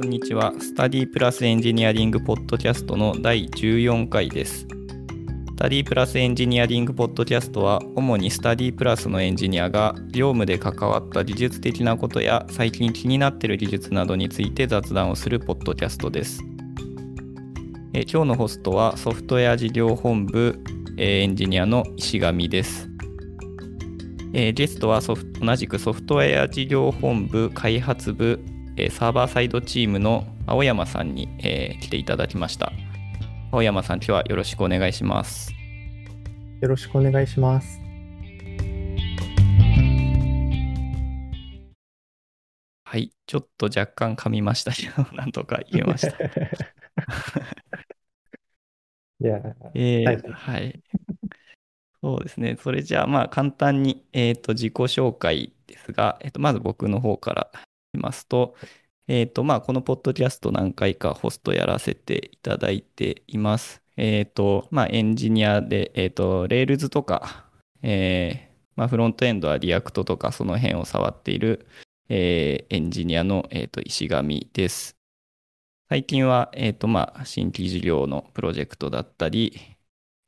こんにちは。スタディプラスエンジニアリングポッドキャストの第14回です。スタディプラスエンジニアリングポッドキャストは、主にスタディプラスのエンジニアが業務で関わった技術的なことや最近気になっている技術などについて雑談をするポッドキャストです。え今日のホストはソフトウェア事業本部えエンジニアの石上です。えゲストはソフ同じくソフトウェア事業本部開発部、えーサーバーサイドチームの青山さんに、えー来ていただきました。青山さん、今日はよろしくお願いします。よろしくお願いします。はい、ちょっと若干噛みましたけど、なんとか言えました。いや、えーはいはい。そうですね。それじゃあ、まあ、簡単に、えーと、自己紹介ですが、えーと、まず僕の方から言いますと、えーと、まあ、このポッドキャスト何回かホストやらせていただいています。えーと、まあ、エンジニアで、えーと、Rails とか、えーまあ、フロントエンドは React とかその辺を触っている、えーエンジニアの、えーと、石上です。最近は、えーとまあ、新規事業のプロジェクトだったり、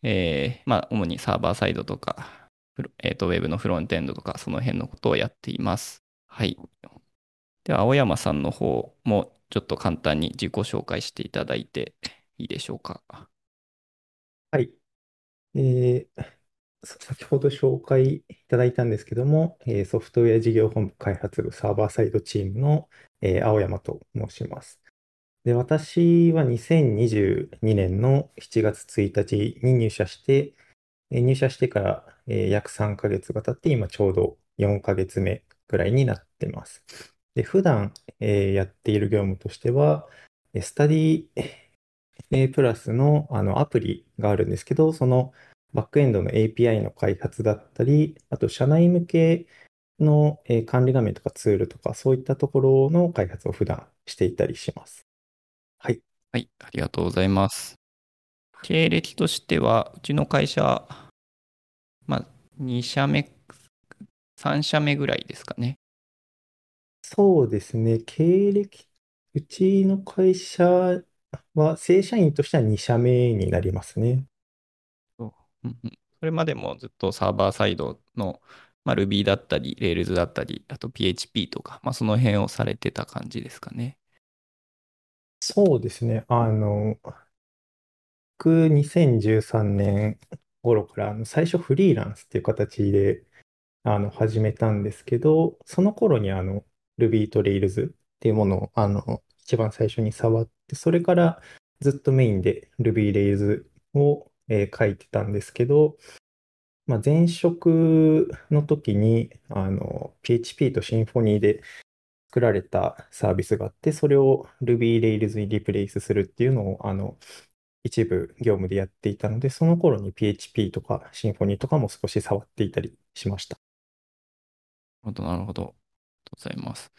えーまあ、主にサーバーサイドとか、フロえーとウェブのフロントエンドとか、その辺のことをやっています。はい。では、青山さんの方もちょっと簡単に自己紹介していただいていいでしょうか？はい。えー先ほど紹介いただいたんですけども、ソフトウェア事業本部開発部サーバーサイドチームの、青山と申します。で、私は2022年の7月1日に入社して、入社してから、約3ヶ月が経って、今ちょうど4ヶ月目ぐらいになってます。で、普段、えーやっている業務としては、えースタディえープラスの、あのアプリがあるんですけど、そのバックエンドの API の開発だったり、あと社内向けの、えー管理画面とかツールとか、そういったところの開発を普段していたりします。はい。はい、ありがとうございます。経歴としては、うちの会社、まあ、2社目、3社目ぐらいですかね。そうですね。経歴、うちの会社は正社員としては2社目になりますね。うんうんそれまでもずっとサーバーサイドの、まあ、Ruby だったり、Rails だったり、あと PHP とか、まあ、その辺をされてた感じですかね。そうですね。あの、僕、2013年頃から、あの最初フリーランスっていう形で、あの、始めたんですけど、その頃にあの、Ruby と Rails っていうものを、あの、一番最初に触って、それからずっとメインで Ruby、Rails を、えー書いてたんですけど、まあ、前職の時に、あの、PHP と Symfony で作られたサービスがあって、それを Ruby、Rails にリプレイスするっていうのを、あの、一部業務でやっていたので、その頃に PHP とか Symfony とかも少し触っていたりしました。なるほど、なるほど。ございます。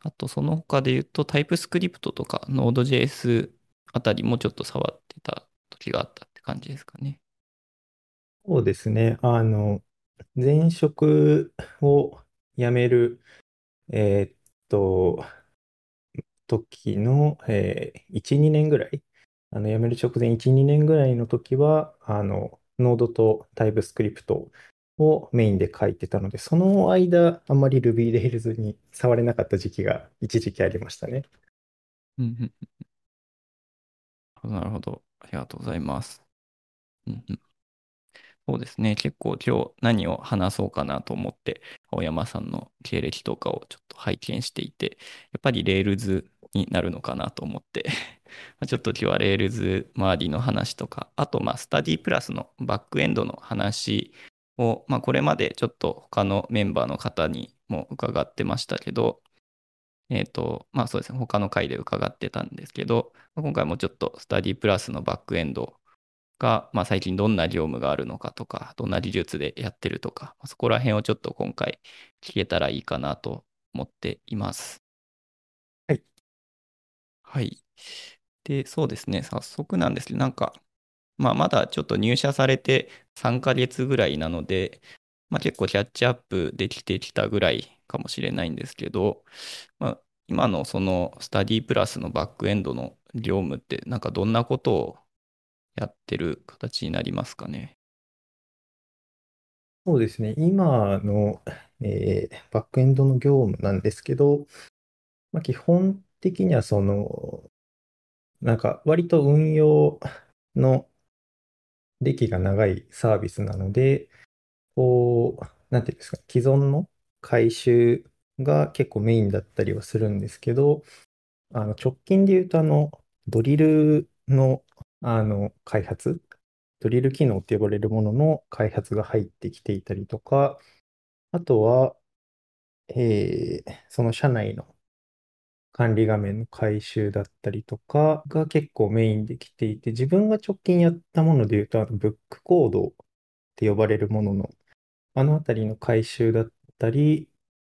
あと、その他で言うと、TypeScript とか Node.js あたりもちょっと触ってた時があったって感じですかね。そうですね。あの、前職を辞める、えーっと、時の、えー1、2年ぐらい、あの、辞める直前1、2年ぐらいの時は、あの、Node と TypeScript をメインで書いてたので、その間、あんまり Ruby、Rails に触れなかった時期が一時期ありましたね。なるほど。ありがとうございます。そうですね。結構今日何を話そうかなと思って、青山さんの経歴とかをちょっと拝見していて、やっぱり Rails になるのかなと思って、ちょっと今日は Rails 周りの話とか、あとまあスタディプラスのバックエンドの話を、まあこれまでちょっと他のメンバーの方にも伺ってましたけど、えっと、まあそうですね、他の回で伺ってたんですけど、まあ今回もちょっとスタディプラスのバックエンドが、まあ、最近どんな業務があるのかとか、どんな技術でやってるとか、まあそこら辺をちょっと今回聞けたらいいかなと思っています。はい。はい。で、そうですね、早速なんですけど、なんか、まあ、まだちょっと入社されて3ヶ月ぐらいなので、まあ、結構キャッチアップできてきたぐらいかもしれないんですけど、まあ、今のそのスタディプラスのバックエンドの業務ってなんかどんなことをやってる形になりますかね？そうですね。今の、えーバックエンドの業務なんですけど、まあ、基本的にはその、なんか割と運用の歴が長いサービスなので、こう、なんていうんですか、既存の回収が結構メインだったりはするんですけど、あの直近で言うと、あの、ドリルの、あの開発、ドリル機能って呼ばれるものの開発が入ってきていたりとか、あとは、えーその社内の管理画面の回収だったりとかが結構メインで来ていて、自分が直近やったもので言うと、あのブックコードって呼ばれるものの、あのあたりの回収だったり、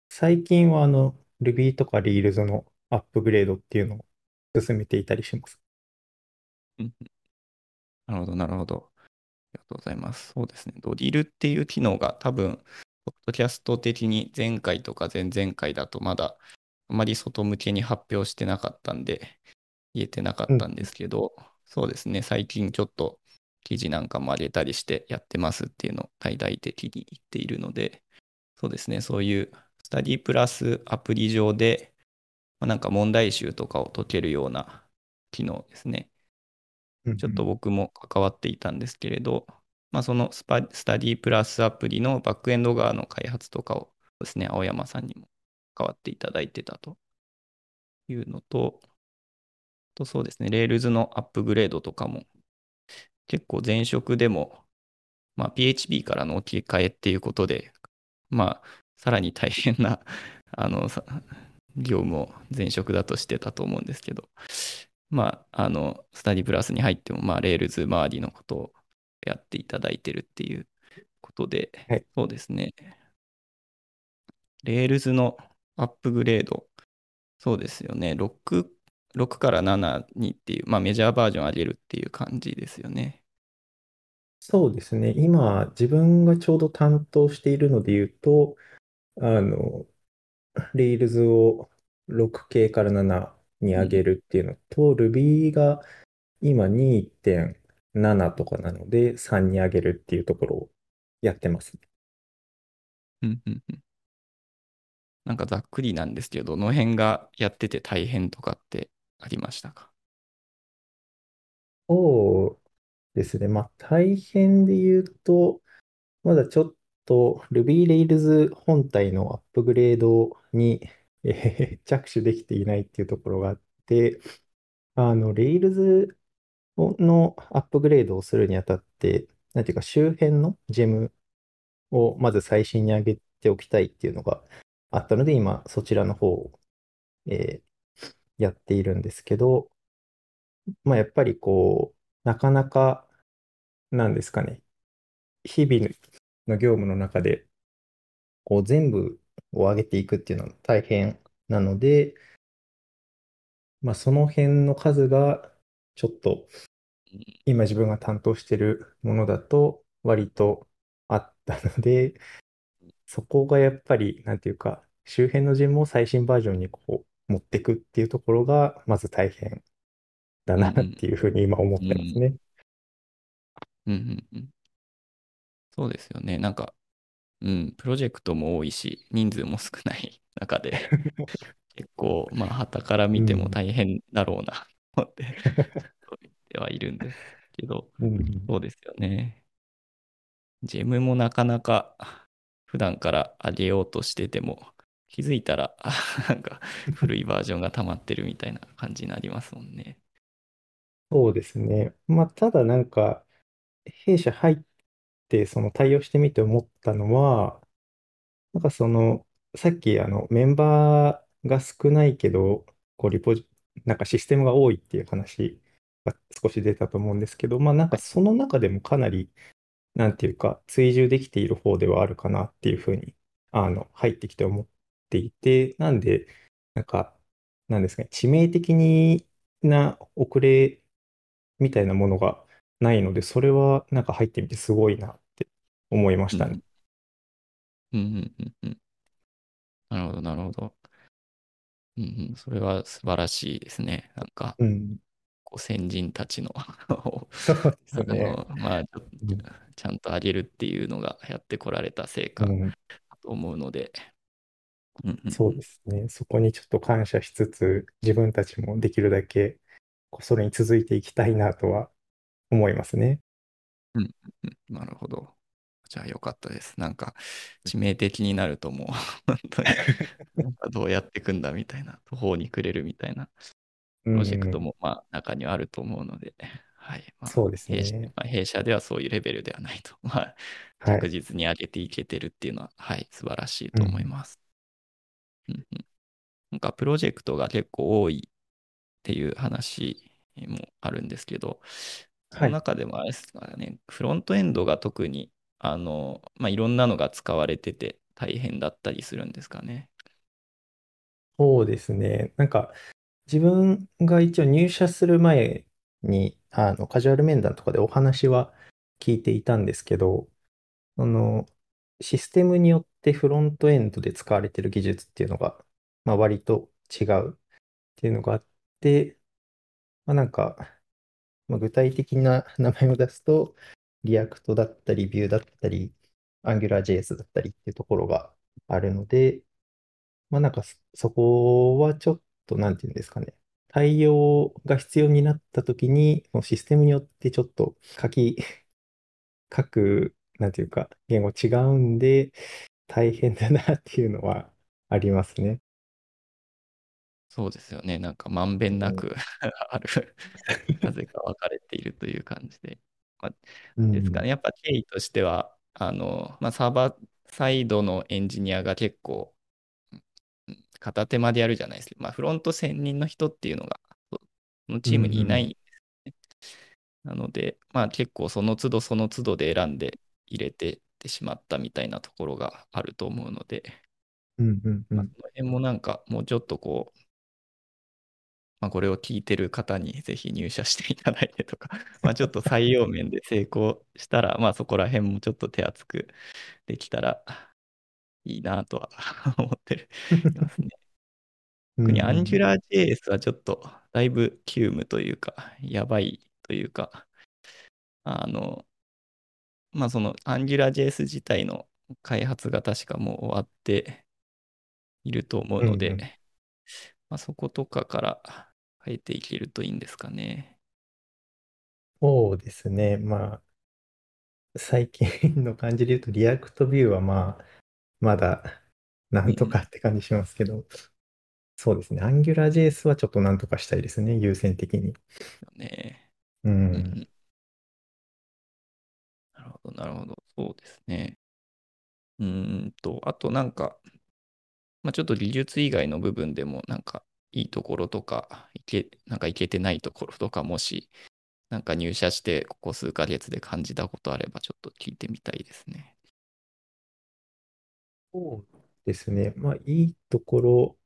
最近はあの Ruby とか Rails のアップグレードっていうのを進めていたりします。うんなるほど、なるほど。ありがとうございます。そうですね。ドリルっていう機能が多分、ポッドキャスト的に前回とか前々回だとまだあまり外向けに発表してなかったんで、言えてなかったんですけど、そうですね。最近ちょっと記事なんかも上げたりしてやってますっていうのを大々的に言っているので、そうですね。そういうスタディプラスアプリ上で、まあなんか問題集とかを解けるような機能ですね。うんちょっと僕も関わっていたんですけれど、まあ、そのスタディプラスアプリのバックエンド側の開発とかをですね、青山さんにも関わっていただいてたというのと、とそうですね、Rails のアップグレードとかも結構前職でも、まあ、PHP からの置き換えっていうことで、まあ、さらに大変な あのさ業務を前職だとしてたと思うんですけど、まあ、あの、スタディプラスに入っても、まあ、Rails 周りのことをやっていただいてるっていうことで、はいそうですね。Rails のアップグレード、そうですよね。6、6から7にっていう、まあ、メジャーバージョン上げるっていう感じですよね。そうですね。今、自分がちょうど担当しているので言うと、あの、Rails を 6K から7に上げるっていうのと、Ruby が今2.7とかなので3に上げるっていうところをやってますね。うんうんうんなんかざっくりなんですけど、どの辺がやってて大変とかってありましたか？そうですね。まあ、大変で言うと、まだちょっと Ruby Rails 本体のアップグレードに、えー着手できていないっていうところがあって、あの、Rails のアップグレードをするにあたって、なんていうか周辺のジェムをまず最新に上げておきたいっていうのがあったので、今そちらの方を、えーやっているんですけど、まあやっぱりこう、なかなか、なんですかね、日々の業務の中で、こう全部を上げていくっていうのは大変なので、まあその辺の数がちょっと今自分が担当してるものだと割とあったので、そこがやっぱり、なんていうか、周辺のジェムを最新バージョンにこう持っていくっていうところが、まず大変だなっていうふうに今思ってますね。うんうんうん。そうですよね。なんか、うん、プロジェクトも多いし、人数も少ない中で、結構、まあ、旗から見ても大変だろうな、と思って、言ってはいるんですけど、うんそうですよね。ジェムもなかなか普段から上げようとしてても、気づいたら、なんか古いバージョンが溜まってるみたいな感じになりますもんね。そうですね。まあ、ただなんか、弊社入ってその対応してみて思ったのは、なんかその、さっきあのメンバーが少ないけど、こうリポジ、なんかシステムが多いっていう話が少し出たと思うんですけど、まあなんかその中でもかなり、なんていうか、追従できている方ではあるかなっていうふうに、あの、入ってきて思っていて、なんで、なんか、なんですかね、致命的にな遅れみたいなものがないので、それはなんか入ってみてすごいなって思いましたね。うんうんうんうん。なるほど、なるほど。うんうん、それは素晴らしいですね。なんか、うん。こう先人たちのそうですね。あの、まあ、ちゃんとあげるっていうのがやってこられた成果うんだと思うので、うんうんそうでうんすね。そこにちょっと感謝しつつ、自分たちもできるだけ、こうそれに続いていきたいなとは思いますね。うんうんなるほど。じゃあよかったです。なんか致命的になるともう本当になんかどうやっていくんだみたいな、途方に暮れるみたいなうプロジェクトん。もまあ中にはあると思うので、はい。まあ、そうです弊社、ね。まあ、弊社ではそういうレベルではないと。まあ、はい。着実に上げていけてるっていうのは、はい、素晴らしいと思いうん。ます。うんうん、なんかプロジェクトが結構多いっていう話もあるんですけど、そのはい。中でもあれですからね、フロントエンドが特に、あの、まあ、いろんなのが使われてて大変だったりするんですかね。そうですね。なんか、自分が一応入社する前に、あの、カジュアル面談とかでお話は聞いていたんですけど、あの、システムによってフロントエンドで使われてる技術っていうのが、まあ、割と違うっていうのがあって、まあ、なんか、まあ、具体的な名前を出すと、 React だったり、 Vue だったり、AngularJS だったりっていうところがあるので、まあなんかそ、こはちょっと、なんていうんですかね。対応が必要になったときに、システムによってちょっと書き、書く、なんていうか、言語違うんで、大変だなっていうのはありますね。そうですよね。なんかまんべんなくあるなぜか分かれているという感じで。まあ、うん。ですかね。やっぱ経緯としては、あの、まあ、サーバーサイドのエンジニアが結構、うん片手間でやるじゃないですけど、まあ、フロント専任の人っていうのが、そのうん。チームにいなうん。いんですね。なので、まあ、結構その都度その都度で選んで入れてってしまったみたいなところがあると思うので、うん。うん。うま。その辺もなんかもうちょっとこう、まあ、これを聞いてる方にぜひ入社していただいてとか、まあちょっと採用面で成功したら、まあそこら辺もちょっと手厚くできたらいいなとは 思っていますね。うん。特にうん AngularJS はちょっとだいぶ急務というか、やばいというか、あの、まあその AngularJS 自体の開発が確かもう終わっていると思ううん。ので、うんまあ、そことかから変えていけるといいんですかね。そうですね。まあ、最近の感じで言うと、 React、Vue はまあ、まだ、なんとかうん。って感じしますけど、そうですね。AngularJS はちょっとなんとかしたいですね。優先的に。ね。ううんうん。るほど、なるほど。そうですね。うんと、あとなんか、まあ、ちょっと技術以外の部分でも、なんか、いいところとか、いけ、なんかいけてないところとか、もし、なんか入社してここ数ヶ月で感じたことあれば、ちょっと聞いてみたいですね。そうですね。まあ、いいところ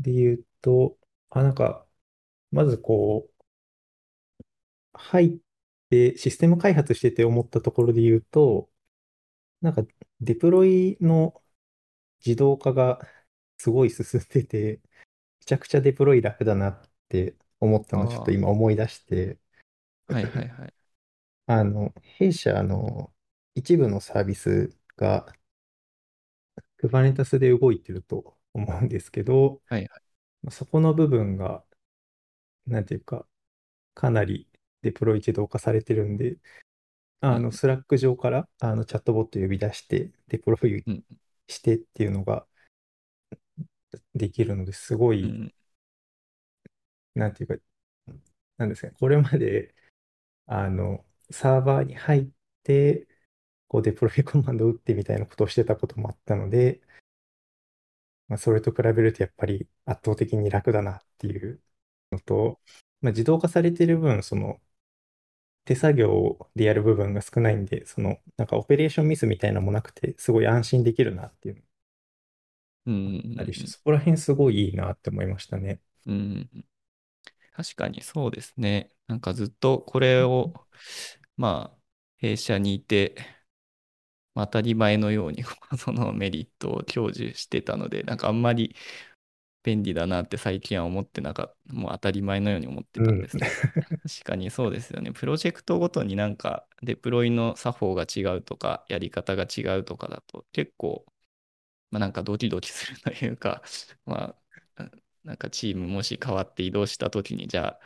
で言うと、あ、なんか、まずこう、入ってシステム開発してて思ったところで言うと、なんか、デプロイの自動化がすごい進んでて、めちゃくちゃデプロイ楽だなって思ったのをちょっとあ今思い出して、あ、はいはいはい。あの、弊社の一部のサービスが Kubernetes で動いてると思うんですけど、はいはい。そこの部分が、なんていうか、かなりデプロイ自動化されてるんで、あの、うん。 Slack 上からあのチャットボット呼び出して、デプロイうん。してっていうのができるのですごい、うんなんていうか、なんですかね、これまで、あの、サーバーに入って、こうデプロイコマンドを打ってみたいなことをしてたこともあったので、まあ、それと比べるとやっぱり圧倒的に楽だなっていうのと、まあ、自動化されている分、その手作業でやる部分が少ないんで、そのなんかオペレーションミスみたいなのもなくて、すごい安心できるなっていううんうあしそこら辺すごいいいなって思いましたね。うんうんうん確かにそうですね。なんかずっとこれを、まあ、弊社にいて、まあ当たり前のように そのメリットを享受してたので、なんかあんまり便利だなって最近は思ってなかった、もう当たり前のように思ってうん。たんですけど、確かにそうですよね。プロジェクトごとになんかデプロイの作法が違うとか、やり方が違うとかだと結構、まあ、なんかドキドキするというか、まあ、なんかチームもし変わって移動した時に、じゃあ、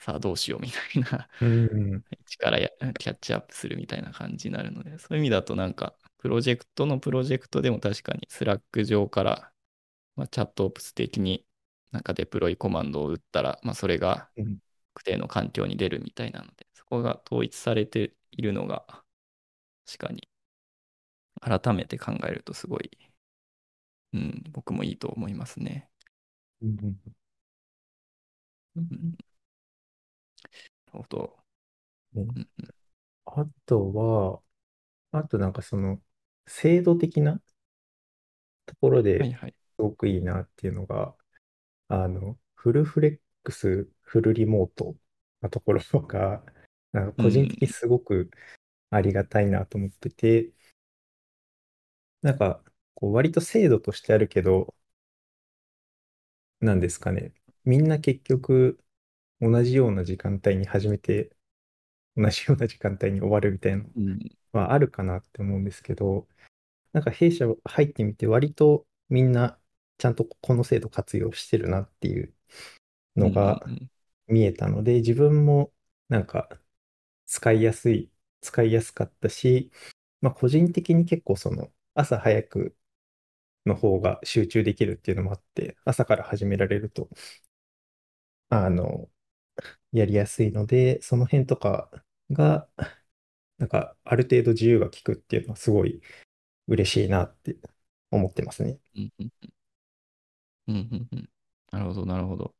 さあどうしようみたいなうん。力やキャッチアップするみたいな感じになるので、そういう意味だとなんか、プロジェクトのプロジェクトでも確かに Slack 上からまあ、 ChatOps 的になんかデプロイコマンドを打ったら、まあ、それがうん特定の環境に出るみたいなので、そこが統一されているのが、確かに改めて考えるとすごい、うん、僕もいいと思いますね。うんうん、なるほど。ねうん、あとは、あとなんかその、制度的なところですはいはい。ごくいいなっていうのが、あの、フルフレックス、フルリモートなところが、なんかうん、個人的にすごくありがたいなと思ってて、なんか、こう割と制度としてあるけど、なんですかね。みんな結局同じような時間帯に始めて、同じような時間帯に終わるみたいなのうん、はあるかなって思うんですけど、なんか弊社入ってみて割とみんなちゃんとこの制度活用してるなっていうのがん、見えたので、自分もなんか使いやすい、使いやすかったし、まあ個人的に結構その朝早くの方が集中できるっていうのもあって、朝から始められると、あの、やりやすいので、その辺とかが、なんかある程度自由が利くっていうのはすごい嬉しいなって思ってますね。うん、うん、うん、うん、うんなるほど、なるほど。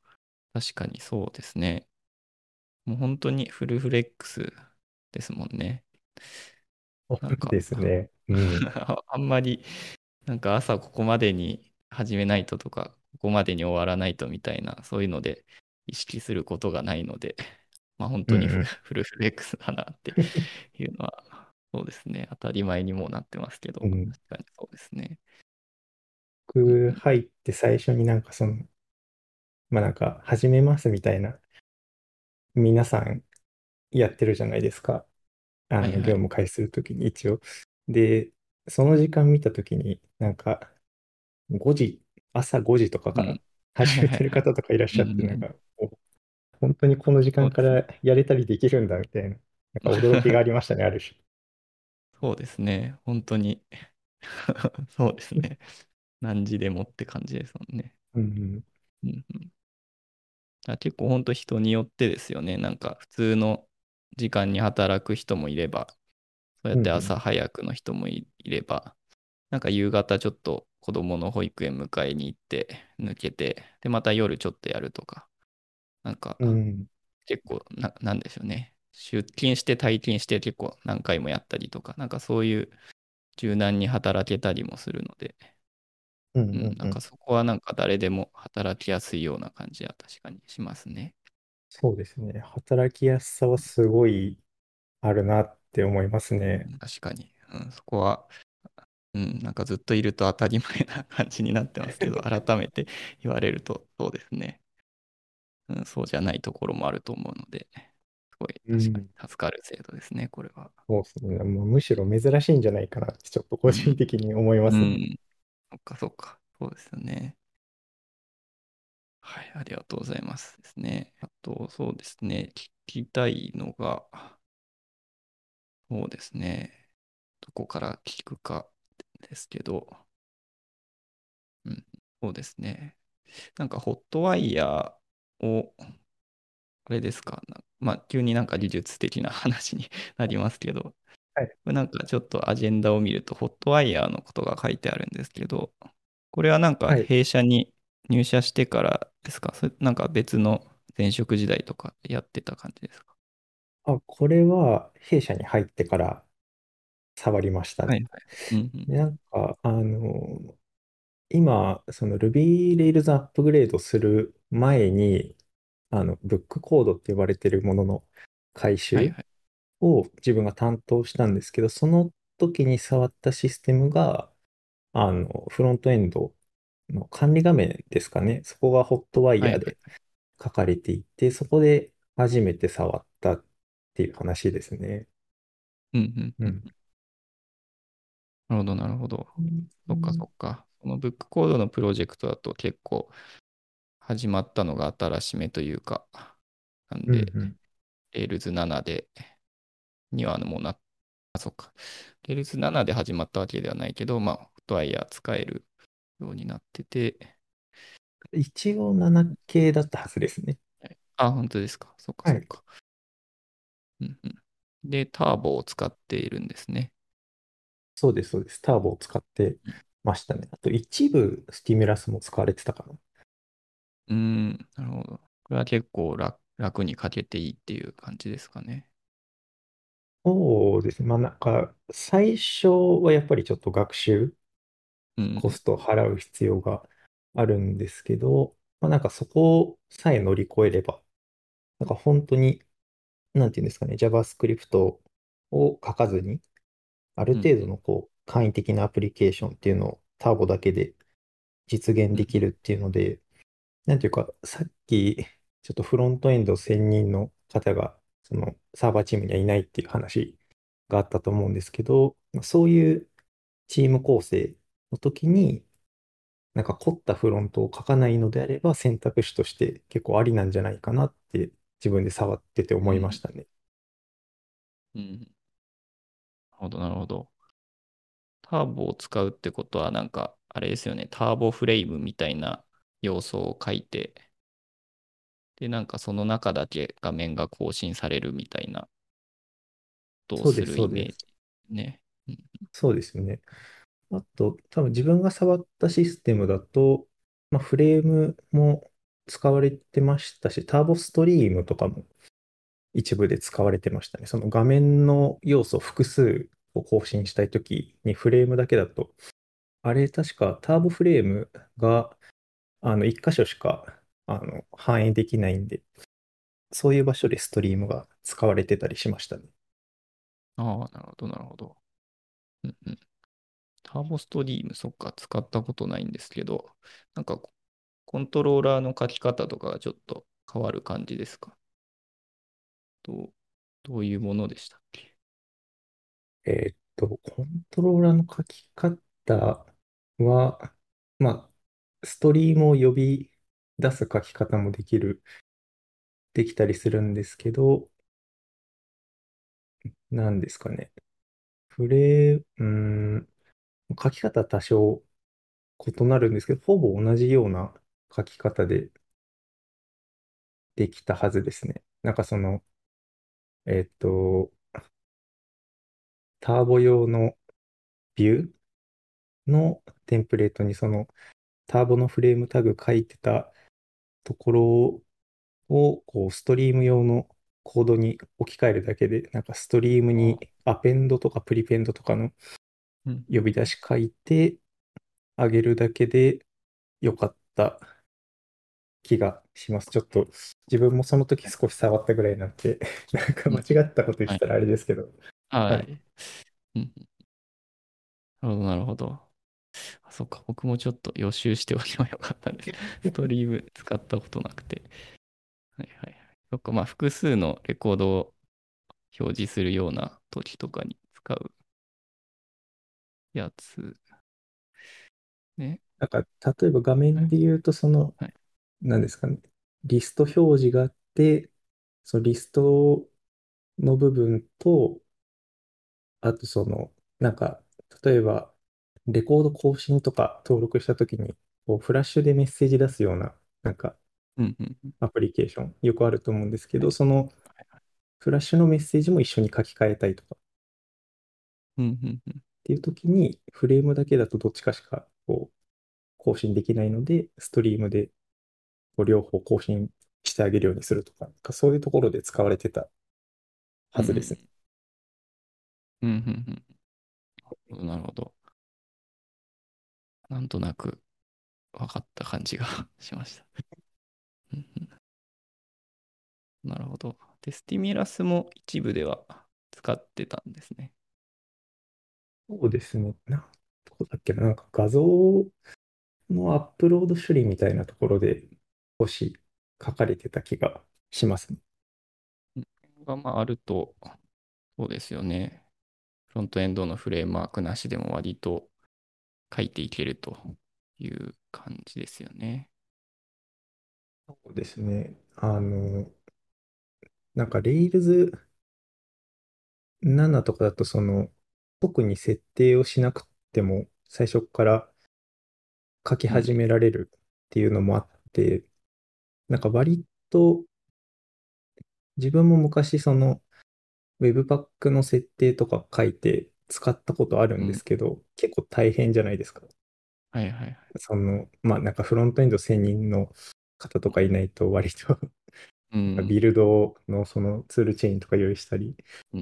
確かにそうですね。もう本当にフルフレックスですもんね。なんかですね。うん。あんまり、なんか朝ここまでに始めないととか、ここまでに終わらないとみたいな、そういうので意識することがないので、まあ本当にフルうん フルフレックスだなっていうのは、そうですね。当たり前にもなってますけど、うん。うん確かにそうですね。入って最初になんかその、まあなんか始めますみたいな皆さんやってるじゃないですか。あの、はいはい。業務開始するときに一応。で、その時間見たときになんか5時、朝5時とかから始めてる。方とかいらっうんうしゃって、なんん、か、お本当にこの時間か。らやれたりできるんだみたいな、なんか驚きがありましたね、ある種。そうですね。本当に そうですね。何時でもって感じですもんね。うん。うんうんあ結構本当人によってですよね。なんか普通の時間に働く人もいれば、そうやってうん。朝早くの人もいいれば、なんか夕方ちょっと子供の保育園迎えに行って抜けて、で、また夜ちょっとやるとか、なんかうん。結構な、なんでしょうね。出勤して退勤して結構何回もやったりとか、なんかそういう柔軟に働けたりもするので、うん。うん、うん。うんなんかそこはなんか誰でも働きやすいような感じは確かにしますね。そうですね。働きやすさはすごいあるなって思いますね。うん確かに、うん、そこは、うん、なんかずっといると当たり前な感じになってますけど、改めて言われるとそうですね。うん、そうじゃないところもあると思うので、すごい確かにうん。助かる制度ですね、これは。そうですね。もうむしろ珍しいんじゃないかなってちょっと個人うん、的に思いますね。うん、そっかそっか、そうですよね。はい、ありがとうございますですね。あと、そうですね、聞きたいのが、そうですね、どこから聞くかですけど、うん、そうですね。なんか、ホットワイヤーを、あれですか、まあ、急になんか技術的な話に なりますけど、はい。れなんかちょっとアジェンダを見ると、ホットワイヤーのことが書いてあるんですけど、これはなんかはい。弊社に入社してからですか？それなんか別の前職時代とかやってた感じですか？あ、これは弊社に入ってから触りましたね。はいはい。うんうんで、なんか、あの、今、その Ruby Rails アップグレードする前に、あの、ブックコードって呼ばれてるものの回収はいはい。を自分が担当したんですけど、その時に触ったシステムが、あの、フロントエンドの管理画面ですかね。そこがホットワイ。ヤーで書かれていて、そこで初めて触ったっていう話ですね。うんうんうん。うん。なるほど、なるほど。そっかうんそっか。そのブックコードのプロジェクトだと結構始まったのが新しめというか、なんで、うん。Rails 7で、にはもうな、あ、そっか。Rails 7で始まったわけではないけど、まあ、フットワイヤー使えるようになってて、一応7系だったはずですね。はいあ、本当ですか。そっかはい。そっか。うんうん。で、ターボを使っているんですね。そうです、そうです。ターボを使ってましたね。あと一部スティミュラスも使われてたかな。うん、なるほど。これは結構楽、楽に書けていいっていう感じですかね。そうですね。まあなんか、最初はやっぱりちょっと学習うん、コストを払う必要があるんですけど、まあなんかそこさえ乗り越えれば、なんか本当に、なんていうんですかね、JavaScript を書かずに、あるうん、程度のこう、簡易的なアプリケーションっていうのをターボだけで実現うん、できるっていうので、なんていうか、さっき、ちょっとフロントエンド専任の方が、そのサーバーチームにはいないっていう話があったと思うんですけど、そういうチーム構成の時に、なんか凝ったフロントを書かないのであれば選択肢として結構ありなんじゃないかなって自分で触ってて思いましうん、たね。うん。なるほど、なるほど。ターボを使うってことは、なんか、あれですよね、ターボフレームみたいな要素を書いて、で、なんかその中だけ画面が更新されるみたいなことをすそうです、るイメージ？そうです。ね。うん、そうですね。あと、多分自分が触ったシステムだと、まあ、フレームも使われてましたし、ターボストリームとかも一部で使われてましたね。その画面の要素を複数を更新したいときにフレームだけだと、あれ確かターボフレームがあの一箇所しかあの反映できないんで、そういう場所でストリームが使われてたりしましたね。ああ、なるほど、なるほど。うんうん。ターボストリーム、そっか、使ったことないんですけど、なんかココントローラーの書き方とかがちょっと変わる感じですか？どう、どういうものでしたっけ？えーっと、コントローラーの書き方は、まあ、ストリームを呼び出す書き方もできる、できたりするんですけど、なんですかね。フレーム、うーん、書き方多少異なるんですけど、ほぼ同じような書き方でできたはずですね。なんかその、えっと、ターボ用のビューのテンプレートにそのターボのフレームタグ書いてたところをこうストリーム用のコードに置き換えるだけで、なんかストリームにあアペンドとかプリペンドとかの呼び出し書いてあげるだけでよかった気がします。ちょっと自分もその時少し触ったぐらいなんで、なんか間違ったこと言ったらあれですけど、はい。はい。うんなるほど、なるほど。あ、そっか、僕もちょっと予習しておけばよかったです。ストリーム使ったことなくて。はいはいはい。そっか、まあ、複数のレコードを表示するような時とかに使うやつね。なんか例えば画面はいで言うと、その、はい。何ですかね、リスト表示があって、そのリストの部分と、あとその、なんか、例えば、レコード更新とか登録したときに、こうフラッシュでメッセージ出すような、なんか、うんうんうん。アプリケーション、よくあると思うんですけど、はいその、フラッシュのメッセージも一緒に書き換えたいとかっうんうんうん。ていうときに、フレームだけだとどっちかしか、こう、更新できないので、ストリームで、こう両方更新してあげるようにするとか、なんかそういうところで使われてたはずですね。うんうんうんうんうん。なるほど。なんとなく分かった感じが しました。なるほど。で、スティミュラスも一部では使ってたんですね。そうですね。な、どこだっけな、なんか画像のアップロード処理みたいなところで少し書かれてた気がしますね。がまああると、そうですよね。フロントエンドのフレームワークなしでも割と書いていけるという感じですよね。そうですね。あの、なんか Rails 7とかだとその特に設定をしなくても最初から書き。始められるっていうのもあって、なんか割と自分も昔その Webpack の設定とか書いて使ったことあるんでうん。すけど、結構大変じゃないですか。はいはいはい。その、まあなんかフロントエンド専任の方とかいないと割とうん。ビルドのそのツールチェーンとか用意したり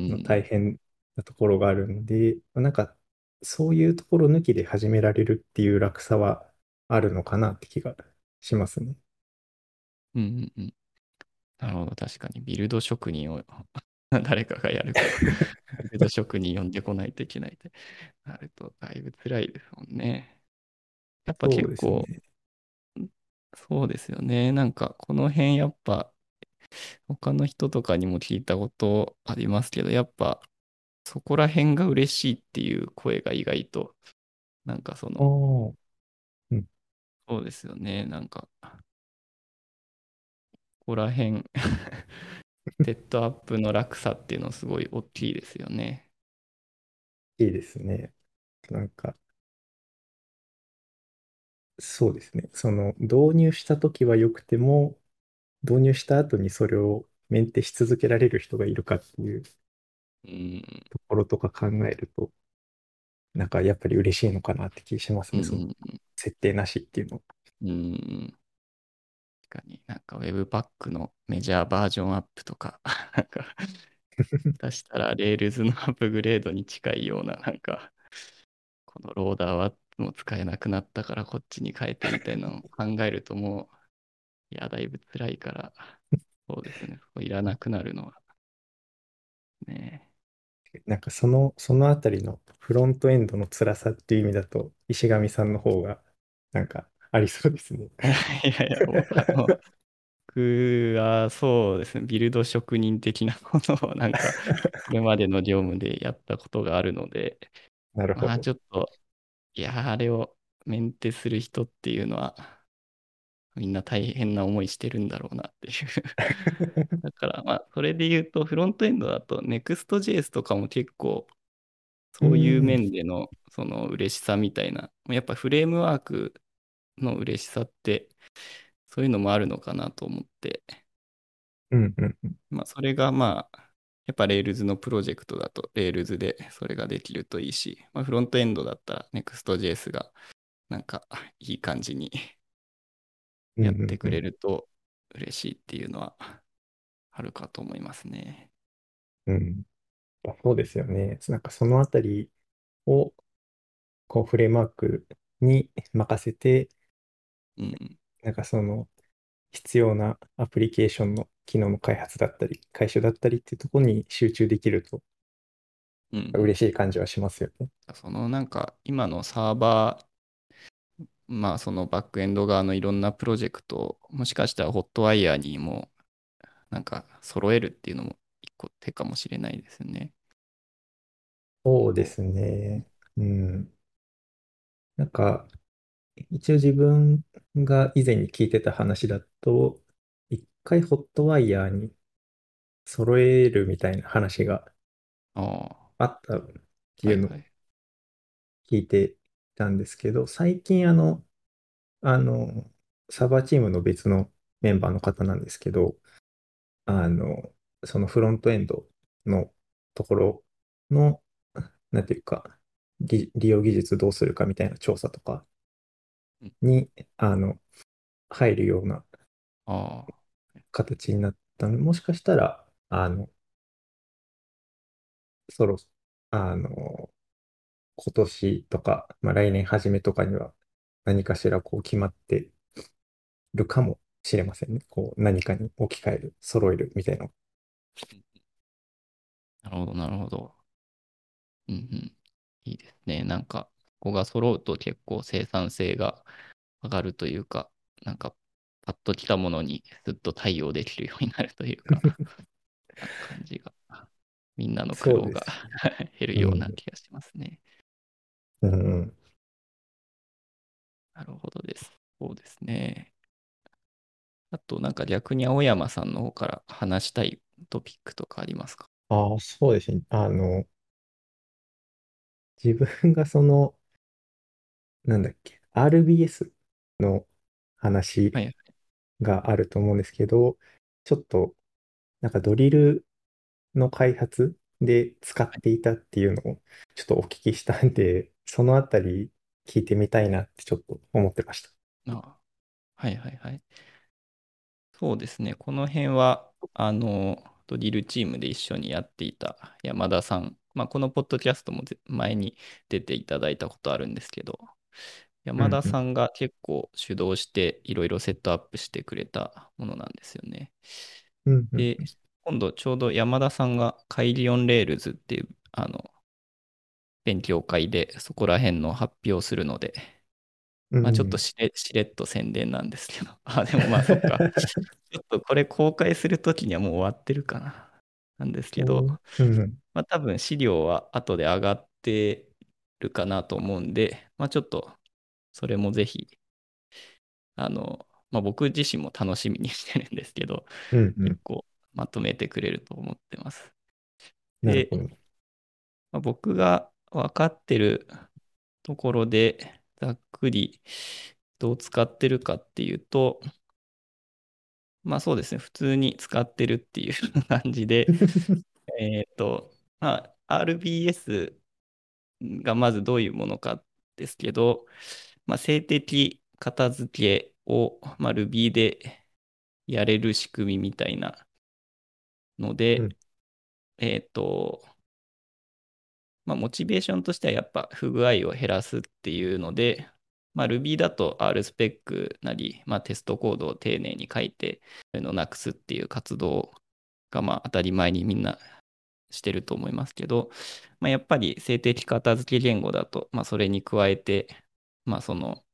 のうん。大変なところがあるんで、なんかそういうところ抜きで始められるっていう楽さはあるのかなって気がしますね。うん。うんうんなるほど。確かにビルド職人を 誰かがやるから、職人呼んでこないといけないってなると、だいぶ辛いですもんね。やっぱ結構。そうですよね。なんか、この辺やっぱ、他の人とかにも聞いたことありますけど、やっぱ、そこら辺が嬉しいっていう声が意外と、なんかそあの、あ、うん、そうですよね。なんか、ここら辺セットアップの楽さっていうのすごい大きいですよね。いいですね。なんか、そうですね。その導入したときは良くても、導入した後にそれをメンテし続けられる人がいるかっていううん、ところとか考えると、なんかやっぱり嬉しいのかなって気しますね。そのうん、設定なしっていうの。うん、かになんか Webpack のメジャーバージョンアップとか、なんか 出したら Rails のアップグレードに近いような、なんか、このローダーはもう使えなくなったからこっちに変えてみたいなのを考えるともう、いや、だいぶ辛いから、そうですね。いらなくなるのはね。なんかその、そのあたりのフロントエンドの辛さっていう意味だと、石上さんの方がなんかありそうですね。いやいや、もう、あの、僕はそうですね、ビルド職人的なものをなんか、これまでの業務でやったことがあるので、まあなるほど。ちょっと、いや、あれをメンテする人っていうのは、みんな大変な思いしてるんだろうなっていう だから、まあ、それで言うと、フロントエンドだと Next.js とかも結構、うそういうん、面での、その嬉しさみたいな、やっぱフレームワークの嬉しさって、そういうのもあるのかなと思って、うん、うん、うん、まあ、それがまあ、やっぱ Rails のプロジェクトだと Rails でそれができるといいし、まあ、フロントエンドだったら Next.js がなんかいい感じにうん、やってくうん、れると嬉しいっていうのはあるかと思いますね。うん。そうですよね。なんかそのあたりをこうフレームワークに任せて、うん。なんかその必要なアプリケーションの機能の開発だったり、回収だったりっていうところに集中できるとうんうん。嬉しい感じはしますよね。そのなんか今のサーバー、まあそのバックエンド側のいろんなプロジェクトをもしかしたらホットワイヤーにもなんか揃えるっていうのも一個手かもしれないですよね。こそうですね。うん。なんか、一応自分が以前に聞いてた話だと、一回ホットワイヤーに揃えるみたいな話がうああったってあ、いうのを。聞いてたんですけど、最近あの、あの、サーバーチームの別のメンバーの方なんですけど、あの、そのフロントエンドのところの、なんていうか、ぎ利用技術どうするかみたいな調査とかうんに、あの、入るようなああ、形になったので、もしかしたら、あの、そろ、あの、今年とか、まあ、来年初めとかには何かしらこう決まってるかもしれませんね。こう何かに置き換える、揃えるみたいな。なるほど、なるほど。うんうん。いいですね。なんか、ここが揃うと結構生産性が上がるというか、なんか、パッと来たものにすっと対応できるようになるというか、な感じが、みんなの苦労が。減るようなうん。気がしますね。うんうん。なるほどです。そうですね。あと、なんか逆に青山さんの方から話したいトピックとかありますか？ああ、そうですね。あの、自分がその、なんだっけ、RBS の話はい。があると思うんですけど、ちょっと、なんかドリルの開発で使はい。っていたっていうのをちょっとお聞きしたんで、そのあたり聞いてみたいなってちょっと思ってました。あはいはいはい。そうですね。この辺は、あの、ドリルチームで一緒にやっていた山田さん。まあ、このポッドキャストもぜ前に出ていただいたことあるんですけど、山田。さんが結構主導していろいろセットアップしてくれたものなんですよね。うんうんで、今度ちょうど山田さんが Kaigi on Rails っていう、あの、勉強会でそこら辺の発表をするので、うん。まあちょっうんとしれ、しれっと宣伝なんですけど。あ、でもまあそっか。ちょっとこれ公開するときにはもう終わってるかな。なんですけど、ん。まあ多分資料は後で上がってるかなと思うんで、まあちょっとそれもぜひ、あの、まあ僕自身も楽しみにしてるんですけど、うんうん。結構まとめてくれると思ってます。で。まあ、僕が分かってるところで、ざっくりどう使ってるかっていうと、まあそうですね、普通に使ってるっていう 感じで、えっと、まあ、RBS がまずどういうものかですけど、まあ、静的片付けを、まあ、Ruby でやれる仕組みみたいなのうで、ん。えっと、まあ、モチベーションとしてはやっぱ不具合を減らすっていうので、まあ、Ruby だと RSpec なり、まあ、テストコードを丁寧に書いて、そういうのをなくすっていう活動がまあ当たり前にみんなしてると思いますけど、まあ、やっぱり静的片付け言語だと、まあ、それに加えて、まあ、その、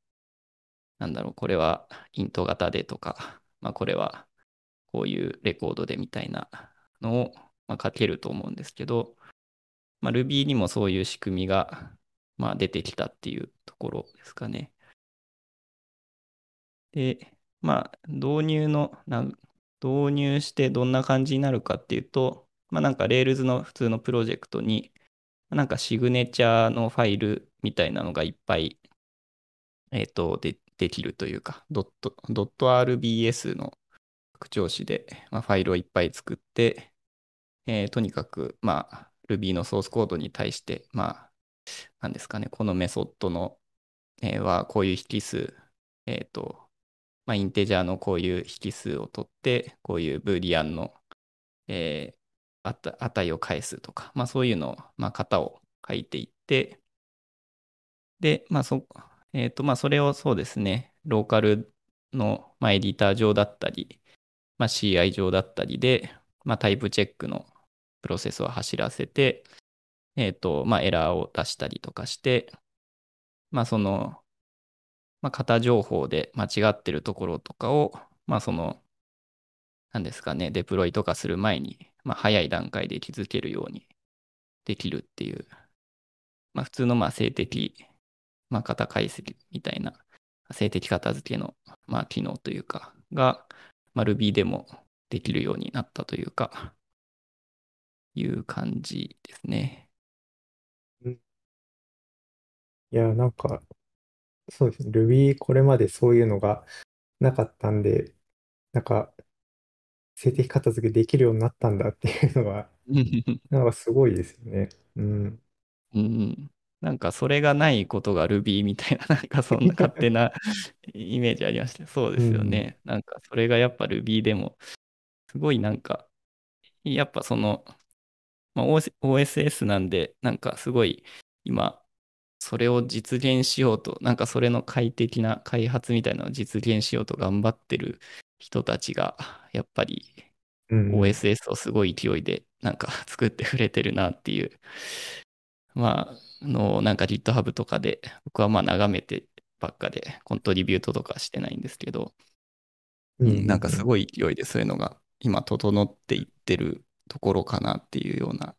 なんだろう、これはイント型でとか、まあ、これはこういうレコードでみたいなのを、まあ、書けると思うんですけど、まあ、Ruby にもそういう仕組みが、まあ、出てきたっていうところですかね。で、まあ、導入のな、導入してどんな感じになるかっていうと、まあ、なんか Rails の普通のプロジェクトに、なんかシグネチャーのファイルみたいなのがいっぱい、えっと、で、できるというか、ドット、ドット RBS の拡張子で、まあ、ファイルをいっぱい作って、えーとにかく、まあ、Ruby のソースコードに対して、まあ、なんですかね、このメソッドの、えーはこういう引数、えっと、まあ、インテジャーのこういう引数を取って、こういうブーリアンの、えー値を返すとか、まあ、そういうのを、まあ、型を書いていって、で、まあそ、えっと、まあ、それをそうですね、ローカルの、まあ、エディター上だったり、まあ、CI 上だったりで、まあ、タイプチェックのプロセスを走らせて、えっと、まあ、エラーを出したりとかして、まあ、その、まあ、型情報で間違ってるところとかを、まあ、その、なんですかね、デプロイとかする前に、まあ、早い段階で気づけるようにできるっていう、まあ、普通のまあ静的、まあ、型解析みたいな、静的片付けのまあ機能というか、が、まあ、Ruby でもできるようになったというか、いう感じですね。いや、なんか、そうですね。Ruby これまでそういうのがなかったんで、なんか、静的片付けできるようになったんだっていうのが、なんかすごいですよね。うん。うん、なんかそれがないことが Ruby みたいな、なんかそんな勝手な イメージありました。そうですよね。なんかそれがやっぱ Ruby でも、すごいなんか、やっぱその、まあ、OS OSS なんで、なんかすごい今、それを実現しようと、なんかそれの快適な開発みたいなのを実現しようと頑張ってる人たちが、やっぱり。OSS をすごい勢いでなんか 作ってくれてるなっていう、まあ、のなんか GitHub とかで僕はまあ眺めてばっかで、コントリビュートとかしてないんですけど、うんうん、なんかすい。ごい勢いでそういうのが今整っていってるところかなっていうような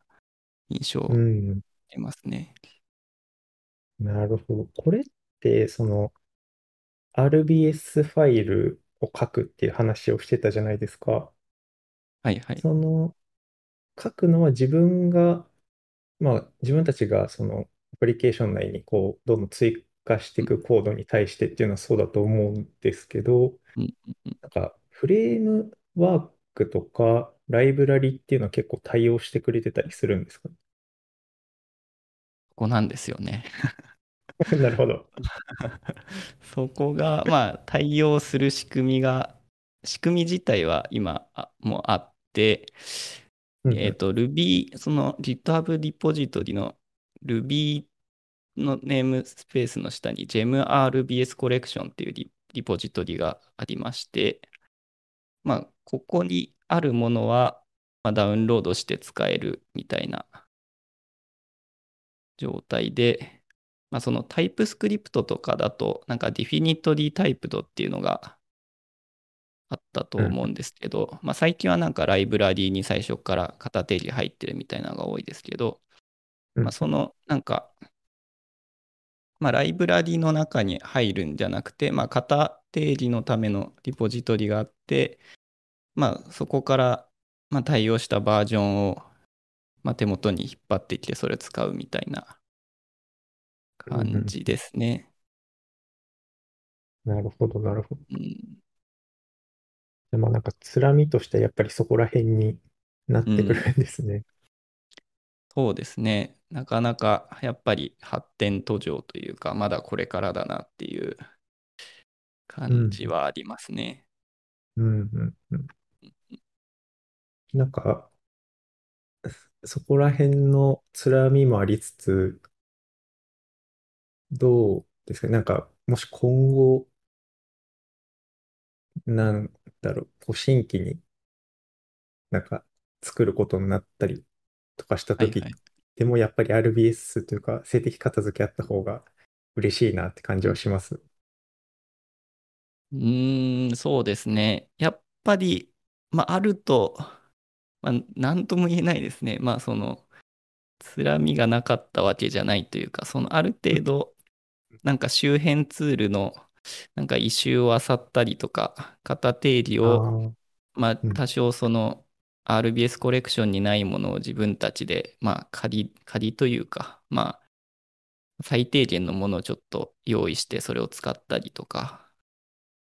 印象を受うん。けますね。なるほど。これって、その RBS ファイルを書くっていう話をしてたじゃないですか。はいはい。その書くのは自分が、まあ自分たちがそのアプリケーション内にこう、どんどん追加していくコードに対してっていうのはそうだと思うんですけど、うんうんうんなんかフレームワークとかライブラリっていうのは結構対応してくれてたりするんですか？ここなんですよね。なるほど。そこが、まあ、対応する仕組みが、仕組み自体は今あもうあって、うんえっと、Ruby、その GitHub リポジトリの Ruby のネームスペースの下に GemRBS コレクションっていうリリポジトリがありまして、まあ、ここにあるものは、まあ、ダウンロードして使えるみたいな状態で、まあ、そのタイプスクリプトとかだと、なんか definitely typed っていうのがあったと思うんですけど、まあ、最近はなんかライブラリーに最初から型定義入ってるみたいなのが多いですけど、うん。まあ、そのなんか、まあ、ライブラリーの中に入るんじゃなくて、まあ、型定義のためのリポジトリがあって、まあ、そこから、まあ、対応したバージョンを、まあ、手元に引っ張ってきてそれを使うみたいな感じですね。なるほど、なるほど。うんでまあなんか、つらみとしてやっぱりそこら辺になってくるんですね。そうですね。なかなかやっぱり発展途上というか、まだこれからだなっていう感じはありますね。うんうんうん。なんか、そこら辺のつらみもありつつ、どうですかね。なんか、もし今後、なんだろう、こう新規になんか作ることになったりとかした時はいはい。でもやっぱり RBS というか静的片付けあった方が嬉しいなって感じはします？うーん、そうですね。やっぱり、まあ、あると、まあ、なんとも言えないですね。まあ、その、つらみがなかったわけじゃないというか、そのある程度、なんか周辺ツールの、なんか異臭を漁ったりとか、型定義あを、あ、まあ、うん。多少その RBS コレクションにないものを自分たちで、まあ、仮、仮というか、まあ、最低限のものをちょっと用意してそれを使ったりとか、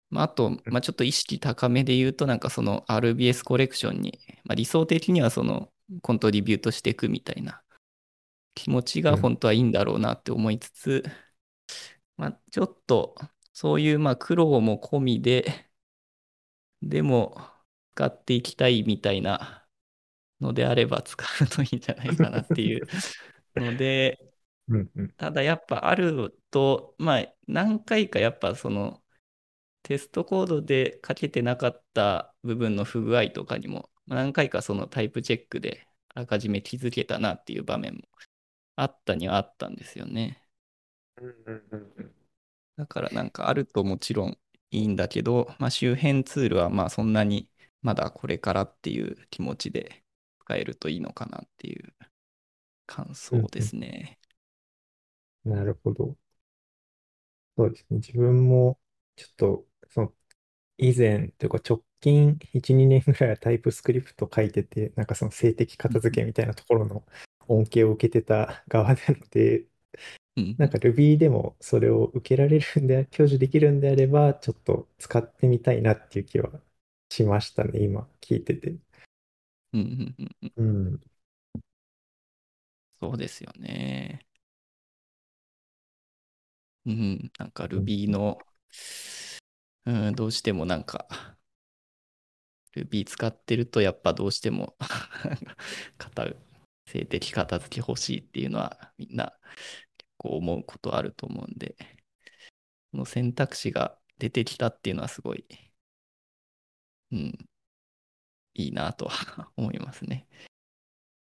まあ、あと、まあ、ちょっと意識高めで言うと、なんかその RBS コレクションに、まあ、理想的にはそのコントリビュートしていくみたいな気持ちが本当はいいんだろうなって思いつつ、まあ、ちょっとそういうまあ苦労も込みで、でも使っていきたいみたいなのであれば使うといいんじゃないかなっていう ので、うんうんただやっぱあると、まあ何回かやっぱそのテストコードで書けてなかった部分の不具合とかにも、まあ何回かそのタイプチェックであらかじめ気づけたなっていう場面もあったにはあったんですよね。だからなんかあるともちろんいいんだけど、まあ、周辺ツールはまあそんなにまだこれからっていう気持ちで使えるといいのかなっていう感想ですね。なるほど。そうですね。自分もちょっとその以前というか直近1、2年ぐらいはタイプスクリプト書いてて、なんかその静的片付けみたいなところの恩恵を受けてた側なので、うんなんか Ruby でもそれを受けられるんで、享受できるんであれば、ちょっと使ってみたいなっていう気はしましたね、今聞いてて。うんうんうんうんうん。そうですよね。うん、なんか Ruby の、うん、どうしてもなんか Ruby 使ってるとやっぱどうしても 片性的片付け欲しいっていうのはみんな結構思うことあると思うんで、この選択肢が出てきたっていうのはすごい、うん、いいなとは 思いますね。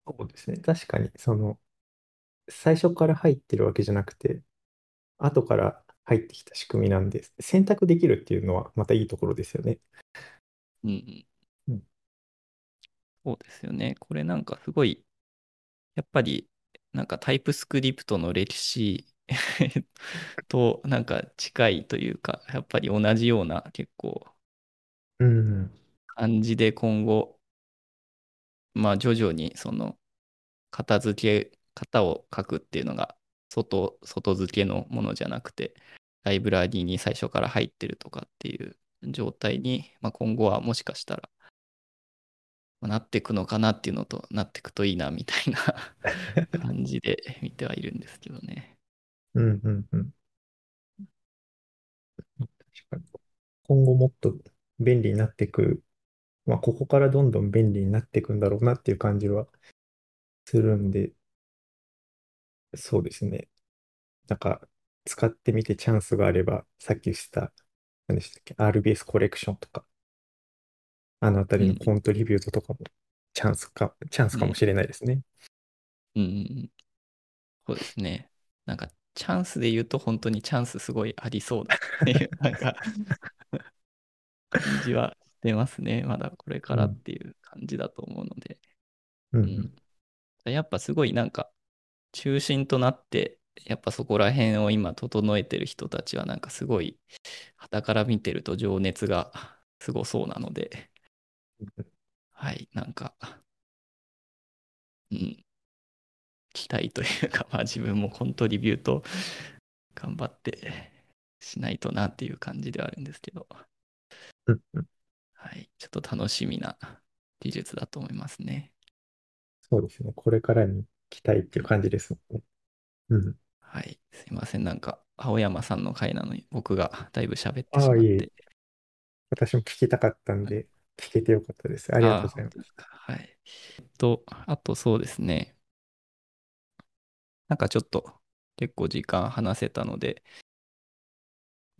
そうですね。確かに、その、最初から入ってるわけじゃなくて、後から入ってきた仕組みなんです。選択できるっていうのはまたいいところですよね。うんうん。うんそうですよね。これなんかすごい、やっぱり、なんかタイプスクリプトの歴史 となんか近いというか、やっぱり同じような結構うん。感じで今後、まあ徐々にその片付け、型を書くっていうのが外、外付けのものじゃなくて、ライブラリーに最初から入ってるとかっていう状態に、まあ、今後はもしかしたら、まあなっていくのかなっていうのと、なっていくといいなみたいな 感じで見てはいるんですけどね。うんうんうん。確かに。今後もっと便利になっていく、まあ、ここからどんどん便利になっていくんだろうなっていう感じはするんで、そうですね。なんか、使ってみてチャンスがあれば、さっき言ってた、何でしたっけ、RBS コレクションとか、あのあたりのうん。コントリビュートとかも、チャンスか、チャンスうん。かもしれないですね。うん。そうですね。なんか、チャンスで言うと本当にチャンスすごいありそうだっていう、なんか感じはしてますね。まだこれからっうん。ていう感じだと思うので。うんううん。やっぱすごいなんか、中心となって、やっぱそこら辺を今整えてる人たちはなんかすごい、傍から見てると情熱がすごそうなので、はい、なんか、うん、期待というか、まあ自分もコントリビュート頑張ってしないとなっていう感じではあるんですけど、はい、ちょっと楽しみな技術だと思いますね。そうですね。これからに期待っていう感じですもんね。うん。はい、すいません、なんか、青山さんの回なのに僕がだいぶ喋ってしまって、私も聞きたかったんで、聞けてよかったです。ありがとうございます。はい。えっと、あとそうですね。なんかちょっと結構時間話せたので、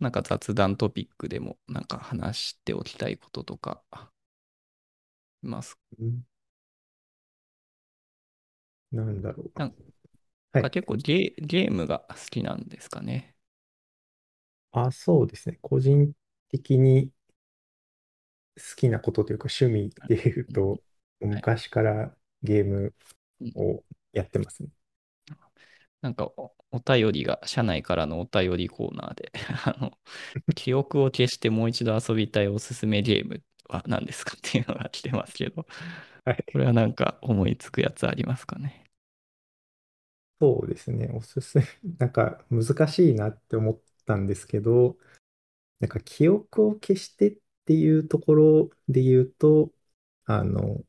なんか雑談トピックでもなんか話しておきたいこととかいます。うんなんだろう。なんはい。か結構ゲー、ゲームが好きなんですかね。あ、そうですね。個人的に好きなことというか趣味で言ううんと、はい。昔からゲームうんをやってますね。なんかお、お便りが、社内からのお便りコーナーで、あの、記憶を消してもう一度遊びたいおすすめゲームは何ですかっていうのが来てますけど、はい。これはなんか思いつくやつありますかね？そうですね。おすすめ、なんか難しいなって思ったんですけど、なんか記憶を消してっっていうところで言うと、あの、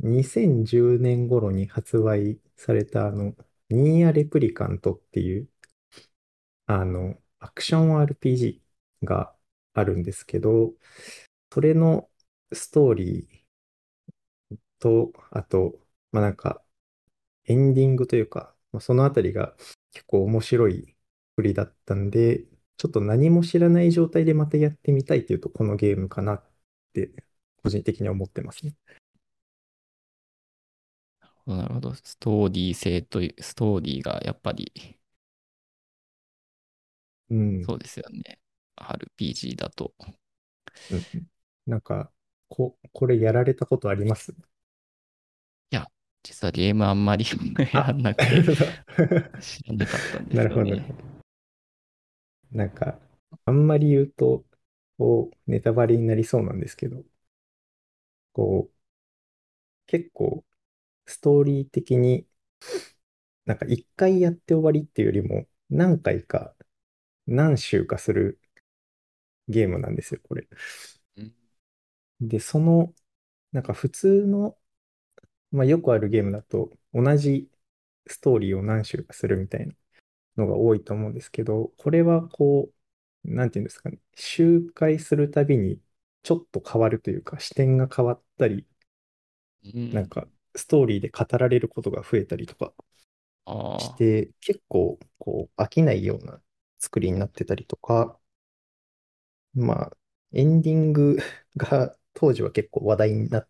2010年頃に発売されたあの、ニーヤ・レプリカントっていう、あの、アクション RPG があるんですけど、それのストーリーと、あと、まあなんか、エンディングというか、そのあたりが結構面白い振りだったんで、ちょっと何も知らない状態でまたやってみたいというと、このゲームかなって、個人的には思ってますね。なるほど。ストーリー性という、ストーリーがやっぱり、うん。そうですよね。RPG だと。うんうんなんか、こ、これやられたことあります？いや、実はゲームあんまり やあ、んなくて知らなかったんでなるほど、なるすよね。ほど。なんか、あんまり言うと、こう、ネタバレになりそうなんですけど、こう、結構、ストーリー的に、なんか一回やって終わりっていうよりも、何回か、何周かするゲームなんですよ、これ。うんで、その、なんか普通の、まあよくあるゲームだと、同じストーリーを何周かするみたいなのが多いと思うんですけど、これはこう、なんていうんですかね、周回するたびにちょっと変わるというか、視点が変わったり、うん。なんかストーリーで語られることが増えたりとかして、結構こう飽きないような作りになってたりとか、まあ、エンディングが当時は結構話題になっ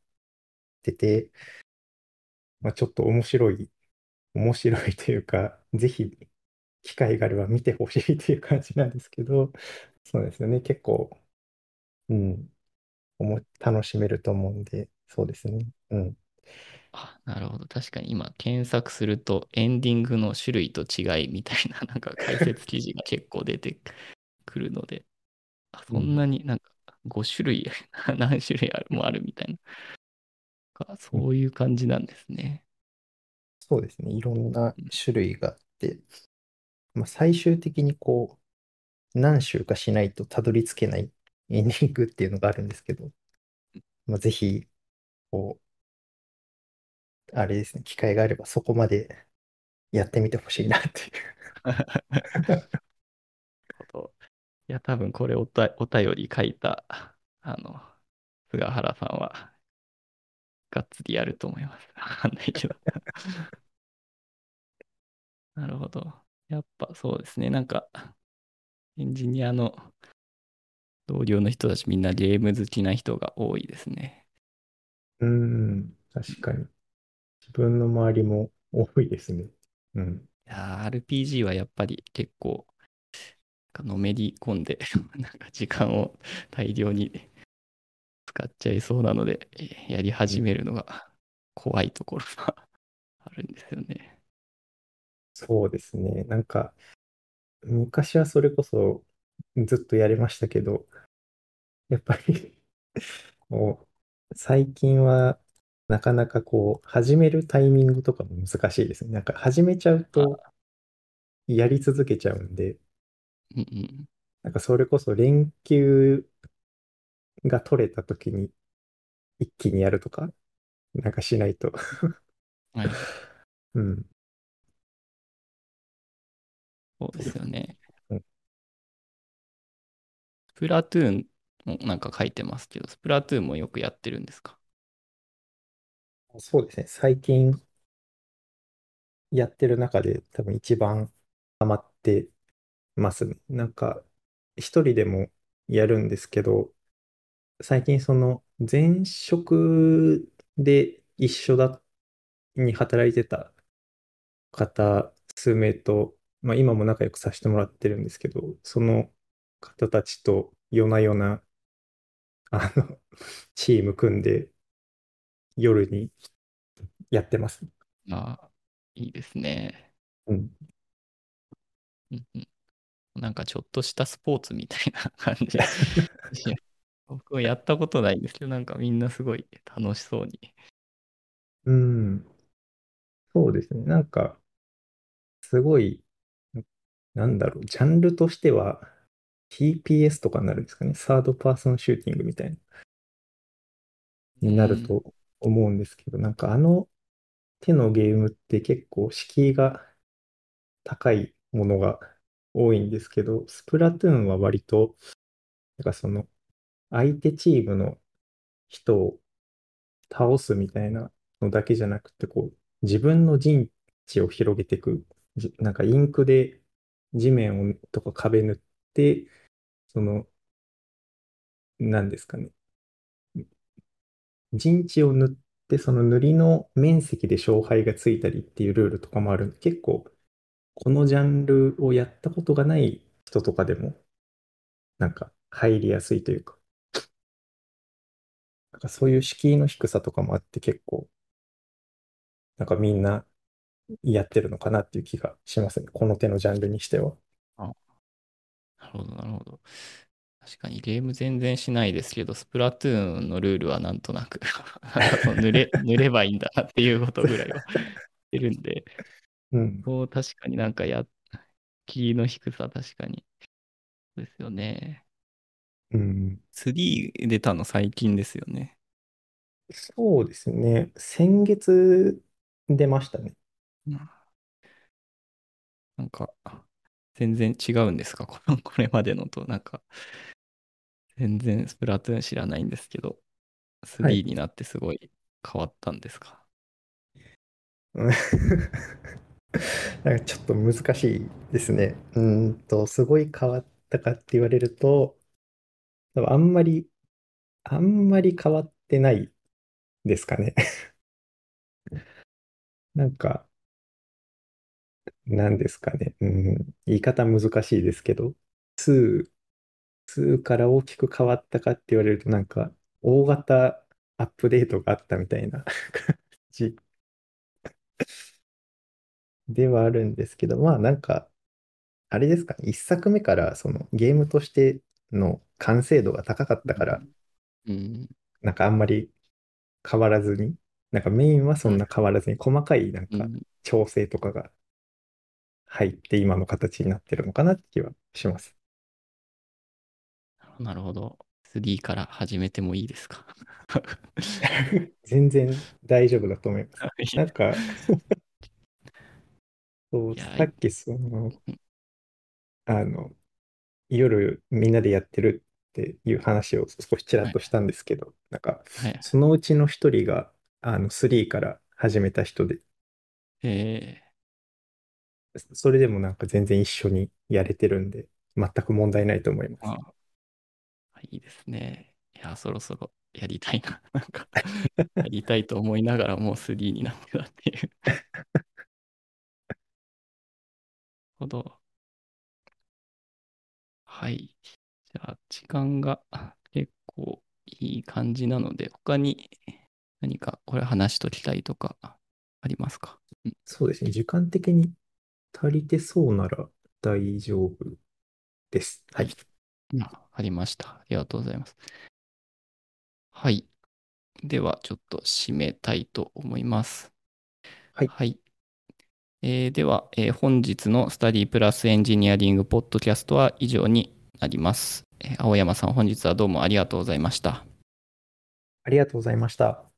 てて、まあ、ちょっと面白い、面白いというか、ぜひ機会があれば見てほしいという感じなんですけど、そうですよね。結構、うん、楽しめると思うんで、そうですね。うん。あ、なるほど。確かに今検索するとエンディングの種類と違いみたいな なんか解説記事が結構出てくるので、あ、そんうん。なになんか5種類 何種類あるもあるみたいな、そういう感じなんですね。そうですね。いろんなうん種類があって、まあ、最終的にこう、何周かしないとたどり着けないエンディングっていうのがあるんですけど、まあ、ぜひ、こう、あれですね、機会があればそこまでやってみてほしいなっていう。いや、多分これおた、お便り書いた、あの、菅原さんは、がっつりやると思います。わかんないけど。なるほど。やっぱそうですね。なんか、エンジニアの同僚の人たちみんなゲーム好きな人が多いですね。うーん、確かに。自分の周りも多いですね。うん。いやー RPG はやっぱり結構、のめり込んで なんか時間を大量に使っちゃいそうなので、えやり始めるのが怖いところがあるんですよね。そうですね。なんか、昔はそれこそずっとやりましたけど、やっぱり こう、最近はなかなかこう、始めるタイミングとかも難しいですね。なんか始めちゃうとあ、やり続けちゃうんで、うんうん。なんかそれこそ連休が取れた時に一気にやるとか、なんかしないと。はい。うん。そうですよね。うんスプラトゥーンもなんか書いてますけど、スプラトゥーンもよくやってるんですか？そうですね。最近やってる中で多分一番ハマってますね。なんか、一人でもやるんですけど、最近その前職で一緒だに働いてた方数名と、まあ、今も仲良くさせてもらってるんですけど、その方たちと夜な夜なあの チーム組んで夜にやってます。ああ、いいですね。うん。うんうん。なんかちょっとしたスポーツみたいな感じ。僕はやったことないんですけど、なんかみんなすごい楽しそうに。うん。そうですね。なんか、すごい、なんだろう、ジャンルとしては TPS とかになるんですかね。サードパーソンシューティングみたいな、になる。と思うんですけど、なんかあの手のゲームって結構敷居が高いものが多いんですけど、スプラトゥーンは割と、なんかその相手チームの人を倒すみたいなのだけじゃなくて、こう、自分の陣地を広げていく、なんかインクで地面をとか壁塗って、その、なんですかね、陣地を塗って、その塗りの面積で勝敗がついたりっていうルールとかもあるんで、結構、このジャンルをやったことがない人とかでも、なんか入りやすいというか、なんかそういう敷居の低さとかもあって結構、なんかみんなやってるのかなっていう気がしますね。この手のジャンルにしては。あ、なるほど、なるほど。確かにゲーム全然しないですけど、スプラトゥーンのルールはなんとなく なんかその塗れ、塗ればいいんだなっていうことぐらいは 知ってるんで、うん。そう確かになんかや、キーの低さ確かに。ですよね。うん。3出たの最近ですよね。そうですね。先月出ましたね。うんなんか、全然違うんですか？この、これまでのと、なんか、全然スプラトゥーン知らないんですけど、はい。3になってすごい変わったんですか？うん なんかちょっと難しいですね。うーんと、すごい変わったかって言われると、多分あんまり、あんまり変わってないですかね。なんか、なんですかね。うん、言い方難しいですけど、2、2から大きく変わったかって言われると、なんか、大型アップデートがあったみたいな感 じではあるんですけど、まあなんか、あれですかね、一作目からそのゲームとしての完成度が高かったから、うん。なんかあんまり変わらずに、なんかメインはそうん。んな変わらずに、細かいなんかうん調整とかが入って今の形になってるのかなって気はします。なるほど。3から始めてもいいですか？全然大丈夫だと思います。なんか、そう、さっきその、うんあの、夜みんなでやってるっていう話を少しちらはい。っとしたんですけど、なんか、はい。そのうちの一人が、あの、3から始めた人で、えそれでもなんか全然一緒にやれてるんで、全く問題ないと思いまー、す。まあ、いいですね。いや、そろそろやりたいな。なんか、やりたいと思いながらもう3になってたっていう ほど。はい。じゃあ、時間が結構いい感じなので、他に何かこれ話しときたいとかありますか？うんそうですね。時間的に足りてそうなら大丈夫です。はい。ありました。ありがとうございます。はい。では、ちょっと締めたいと思います。はい。はい。えーでは、えー本日のスタディプラスエンジニアリングポッドキャストは以上になります。えー青山さん、本日はどうもありがとうございました。ありがとうございました。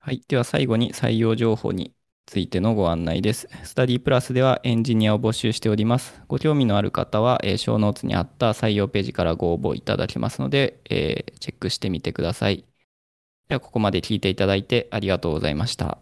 はい。では最後に採用情報についてのご案内です。スタディプラスではエンジニアを募集しております。ご興味のある方は、えー、ショーノーツにあった採用ページからご応募いただけますので、えーチェックしてみてください。ではここまで聞いていただいてありがとうございました。